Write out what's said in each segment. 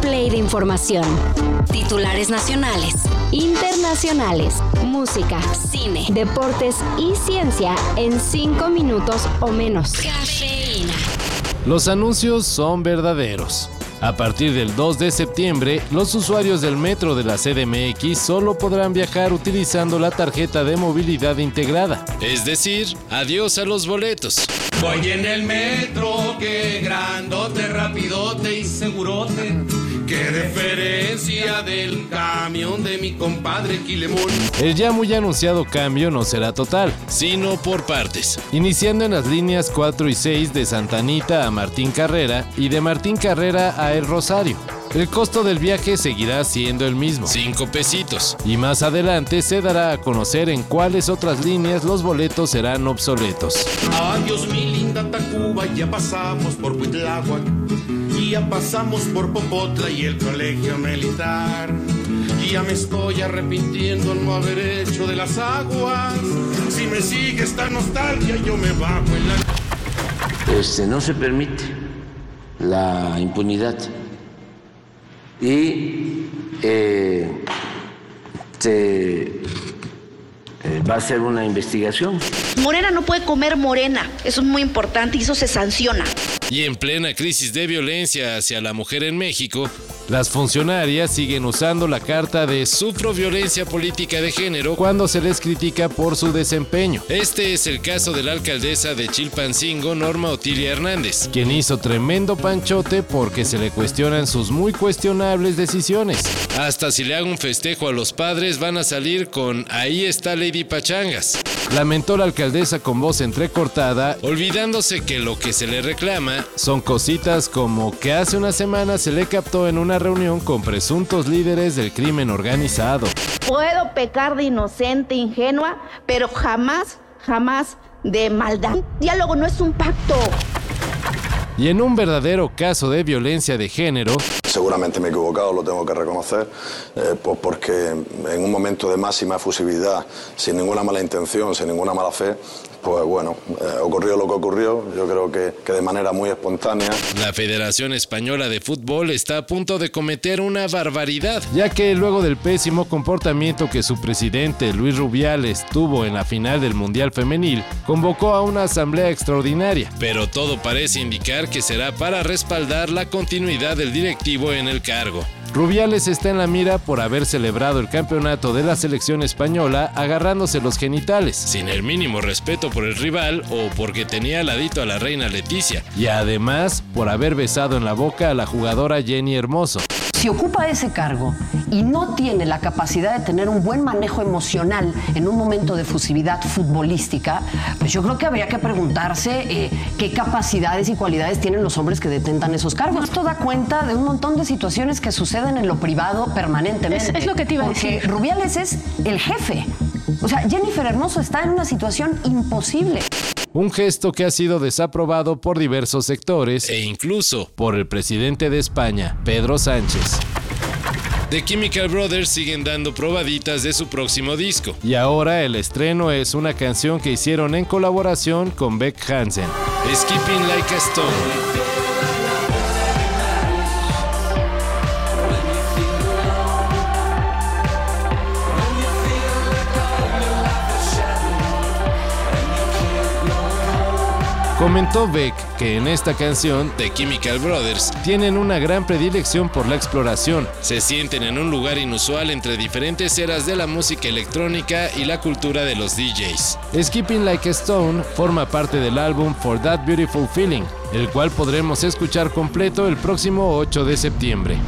play de información. Titulares nacionales, internacionales, música, cine, deportes y ciencia en cinco minutos o menos. Cafeína. Los anuncios son verdaderos. A partir del 2 de septiembre, los usuarios del metro de la CDMX solo podrán viajar utilizando la tarjeta de movilidad integrada. Es decir, adiós a los boletos. Voy en el metro, que grandote, rapidote y segurote. Qué diferencia del camión de mi compadre Quilemón. El ya muy anunciado cambio no será total, sino por partes, iniciando en las líneas 4 y 6 de Santa Anita a Martín Carrera y de Martín Carrera a El Rosario. El costo del viaje seguirá siendo el mismo, 5 pesitos, y más adelante se dará a conocer en cuáles otras líneas los boletos serán obsoletos. Adiós mi linda Tacuba, ya pasamos por Huitláhuac ya pasamos por Popotla y el colegio militar. Y ya me estoy arrepintiendo no haber hecho de las aguas. Si me sigue esta nostalgia, yo me bajo en la... Este, no se permite la impunidad y eh, se eh, va a hacer una investigación. Morena no puede comer morena, eso es muy importante y eso se sanciona. Y en plena crisis de violencia hacia la mujer en México, las funcionarias siguen usando la carta de sufro violencia política de género cuando se les critica por su desempeño. Este es el caso de la alcaldesa de Chilpancingo, Norma Otilia Hernández, quien hizo tremendo panchote porque se le cuestionan sus muy cuestionables decisiones. Hasta si le hago un festejo a los padres van a salir con ahí está Lady Pachangas. Lamentó la alcaldesa con voz entrecortada, olvidándose que lo que se le reclama son cositas como que hace una semana se le captó en una reunión con presuntos líderes del crimen organizado. Puedo pecar de inocente, ingenua, pero jamás, jamás de maldad. Diálogo no es un pacto. Y en un verdadero caso de violencia de género, Seguramente me he equivocado, lo tengo que reconocer, eh, pues porque en un momento de máxima efusividad, sin ninguna mala intención, sin ninguna mala fe, pues bueno, eh, ocurrió lo que ocurrió, yo creo que, que de manera muy espontánea. la Federación Española de Fútbol está a punto de cometer una barbaridad, ya que luego del pésimo comportamiento que su presidente Luis Rubiales tuvo en la final del Mundial Femenil, convocó a una asamblea extraordinaria, pero todo parece indicar que será para respaldar la continuidad del directivo en el cargo. Rubiales está en la mira por haber celebrado el campeonato de la selección española agarrándose los genitales, sin el mínimo respeto por el rival o porque tenía al ladito a la reina Leticia, y además por haber besado en la boca a la jugadora Jenny Hermoso. Si ocupa ese cargo y no tiene la capacidad de tener un buen manejo emocional en un momento de fusividad futbolística, pues yo creo que habría que preguntarse eh, qué capacidades y cualidades tienen los hombres que detentan esos cargos. Esto da cuenta de un montón de situaciones que suceden en lo privado permanentemente. Es- es lo que te iba a Porque decir. Rubiales es el jefe. O sea, Jennifer Hermoso está en una situación imposible. Un gesto que ha sido desaprobado por diversos sectores e incluso por el presidente de España, Pedro Sánchez. The Chemical Brothers siguen dando probaditas de su próximo disco. Y ahora el estreno es una canción que hicieron en colaboración con Beck Hansen. Skipping Like a Stone. Comentó Beck que en esta canción, The Chemical Brothers, tienen una gran predilección por la exploración. Se sienten en un lugar inusual entre diferentes eras de la música electrónica y la cultura de los DJs. Skipping Like a Stone forma parte del álbum For That Beautiful Feeling, el cual podremos escuchar completo el próximo 8 de septiembre.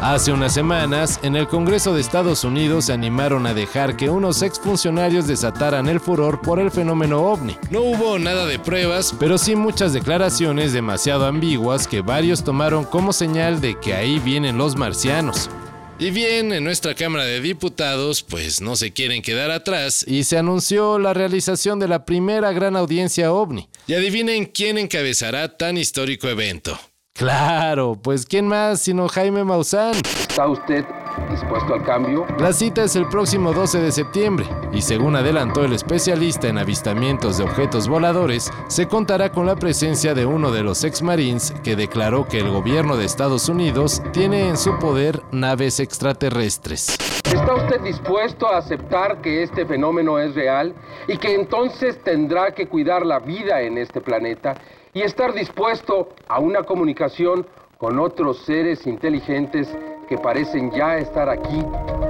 Hace unas semanas, en el Congreso de Estados Unidos se animaron a dejar que unos exfuncionarios desataran el furor por el fenómeno ovni. No hubo nada de pruebas, pero sí muchas declaraciones demasiado ambiguas que varios tomaron como señal de que ahí vienen los marcianos. Y bien, en nuestra Cámara de Diputados, pues no se quieren quedar atrás y se anunció la realización de la primera gran audiencia ovni. Y adivinen quién encabezará tan histórico evento. Claro, pues quién más sino Jaime Maussan. Está usted dispuesto al cambio. La cita es el próximo 12 de septiembre y según adelantó el especialista en avistamientos de objetos voladores, se contará con la presencia de uno de los ex-marines que declaró que el gobierno de Estados Unidos tiene en su poder naves extraterrestres. ¿Está usted dispuesto a aceptar que este fenómeno es real y que entonces tendrá que cuidar la vida en este planeta y estar dispuesto a una comunicación con otros seres inteligentes que parecen ya estar aquí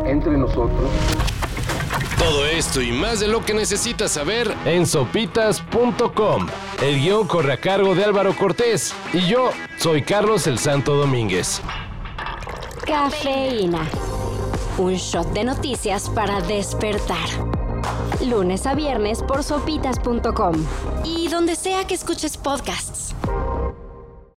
entre nosotros? Todo esto y más de lo que necesitas saber en sopitas.com. El guion corre a cargo de Álvaro Cortés y yo soy Carlos el Santo Domínguez. Cafeína. Un shot de noticias para despertar. Lunes a viernes por sopitas.com. Y donde sea que escuches podcasts.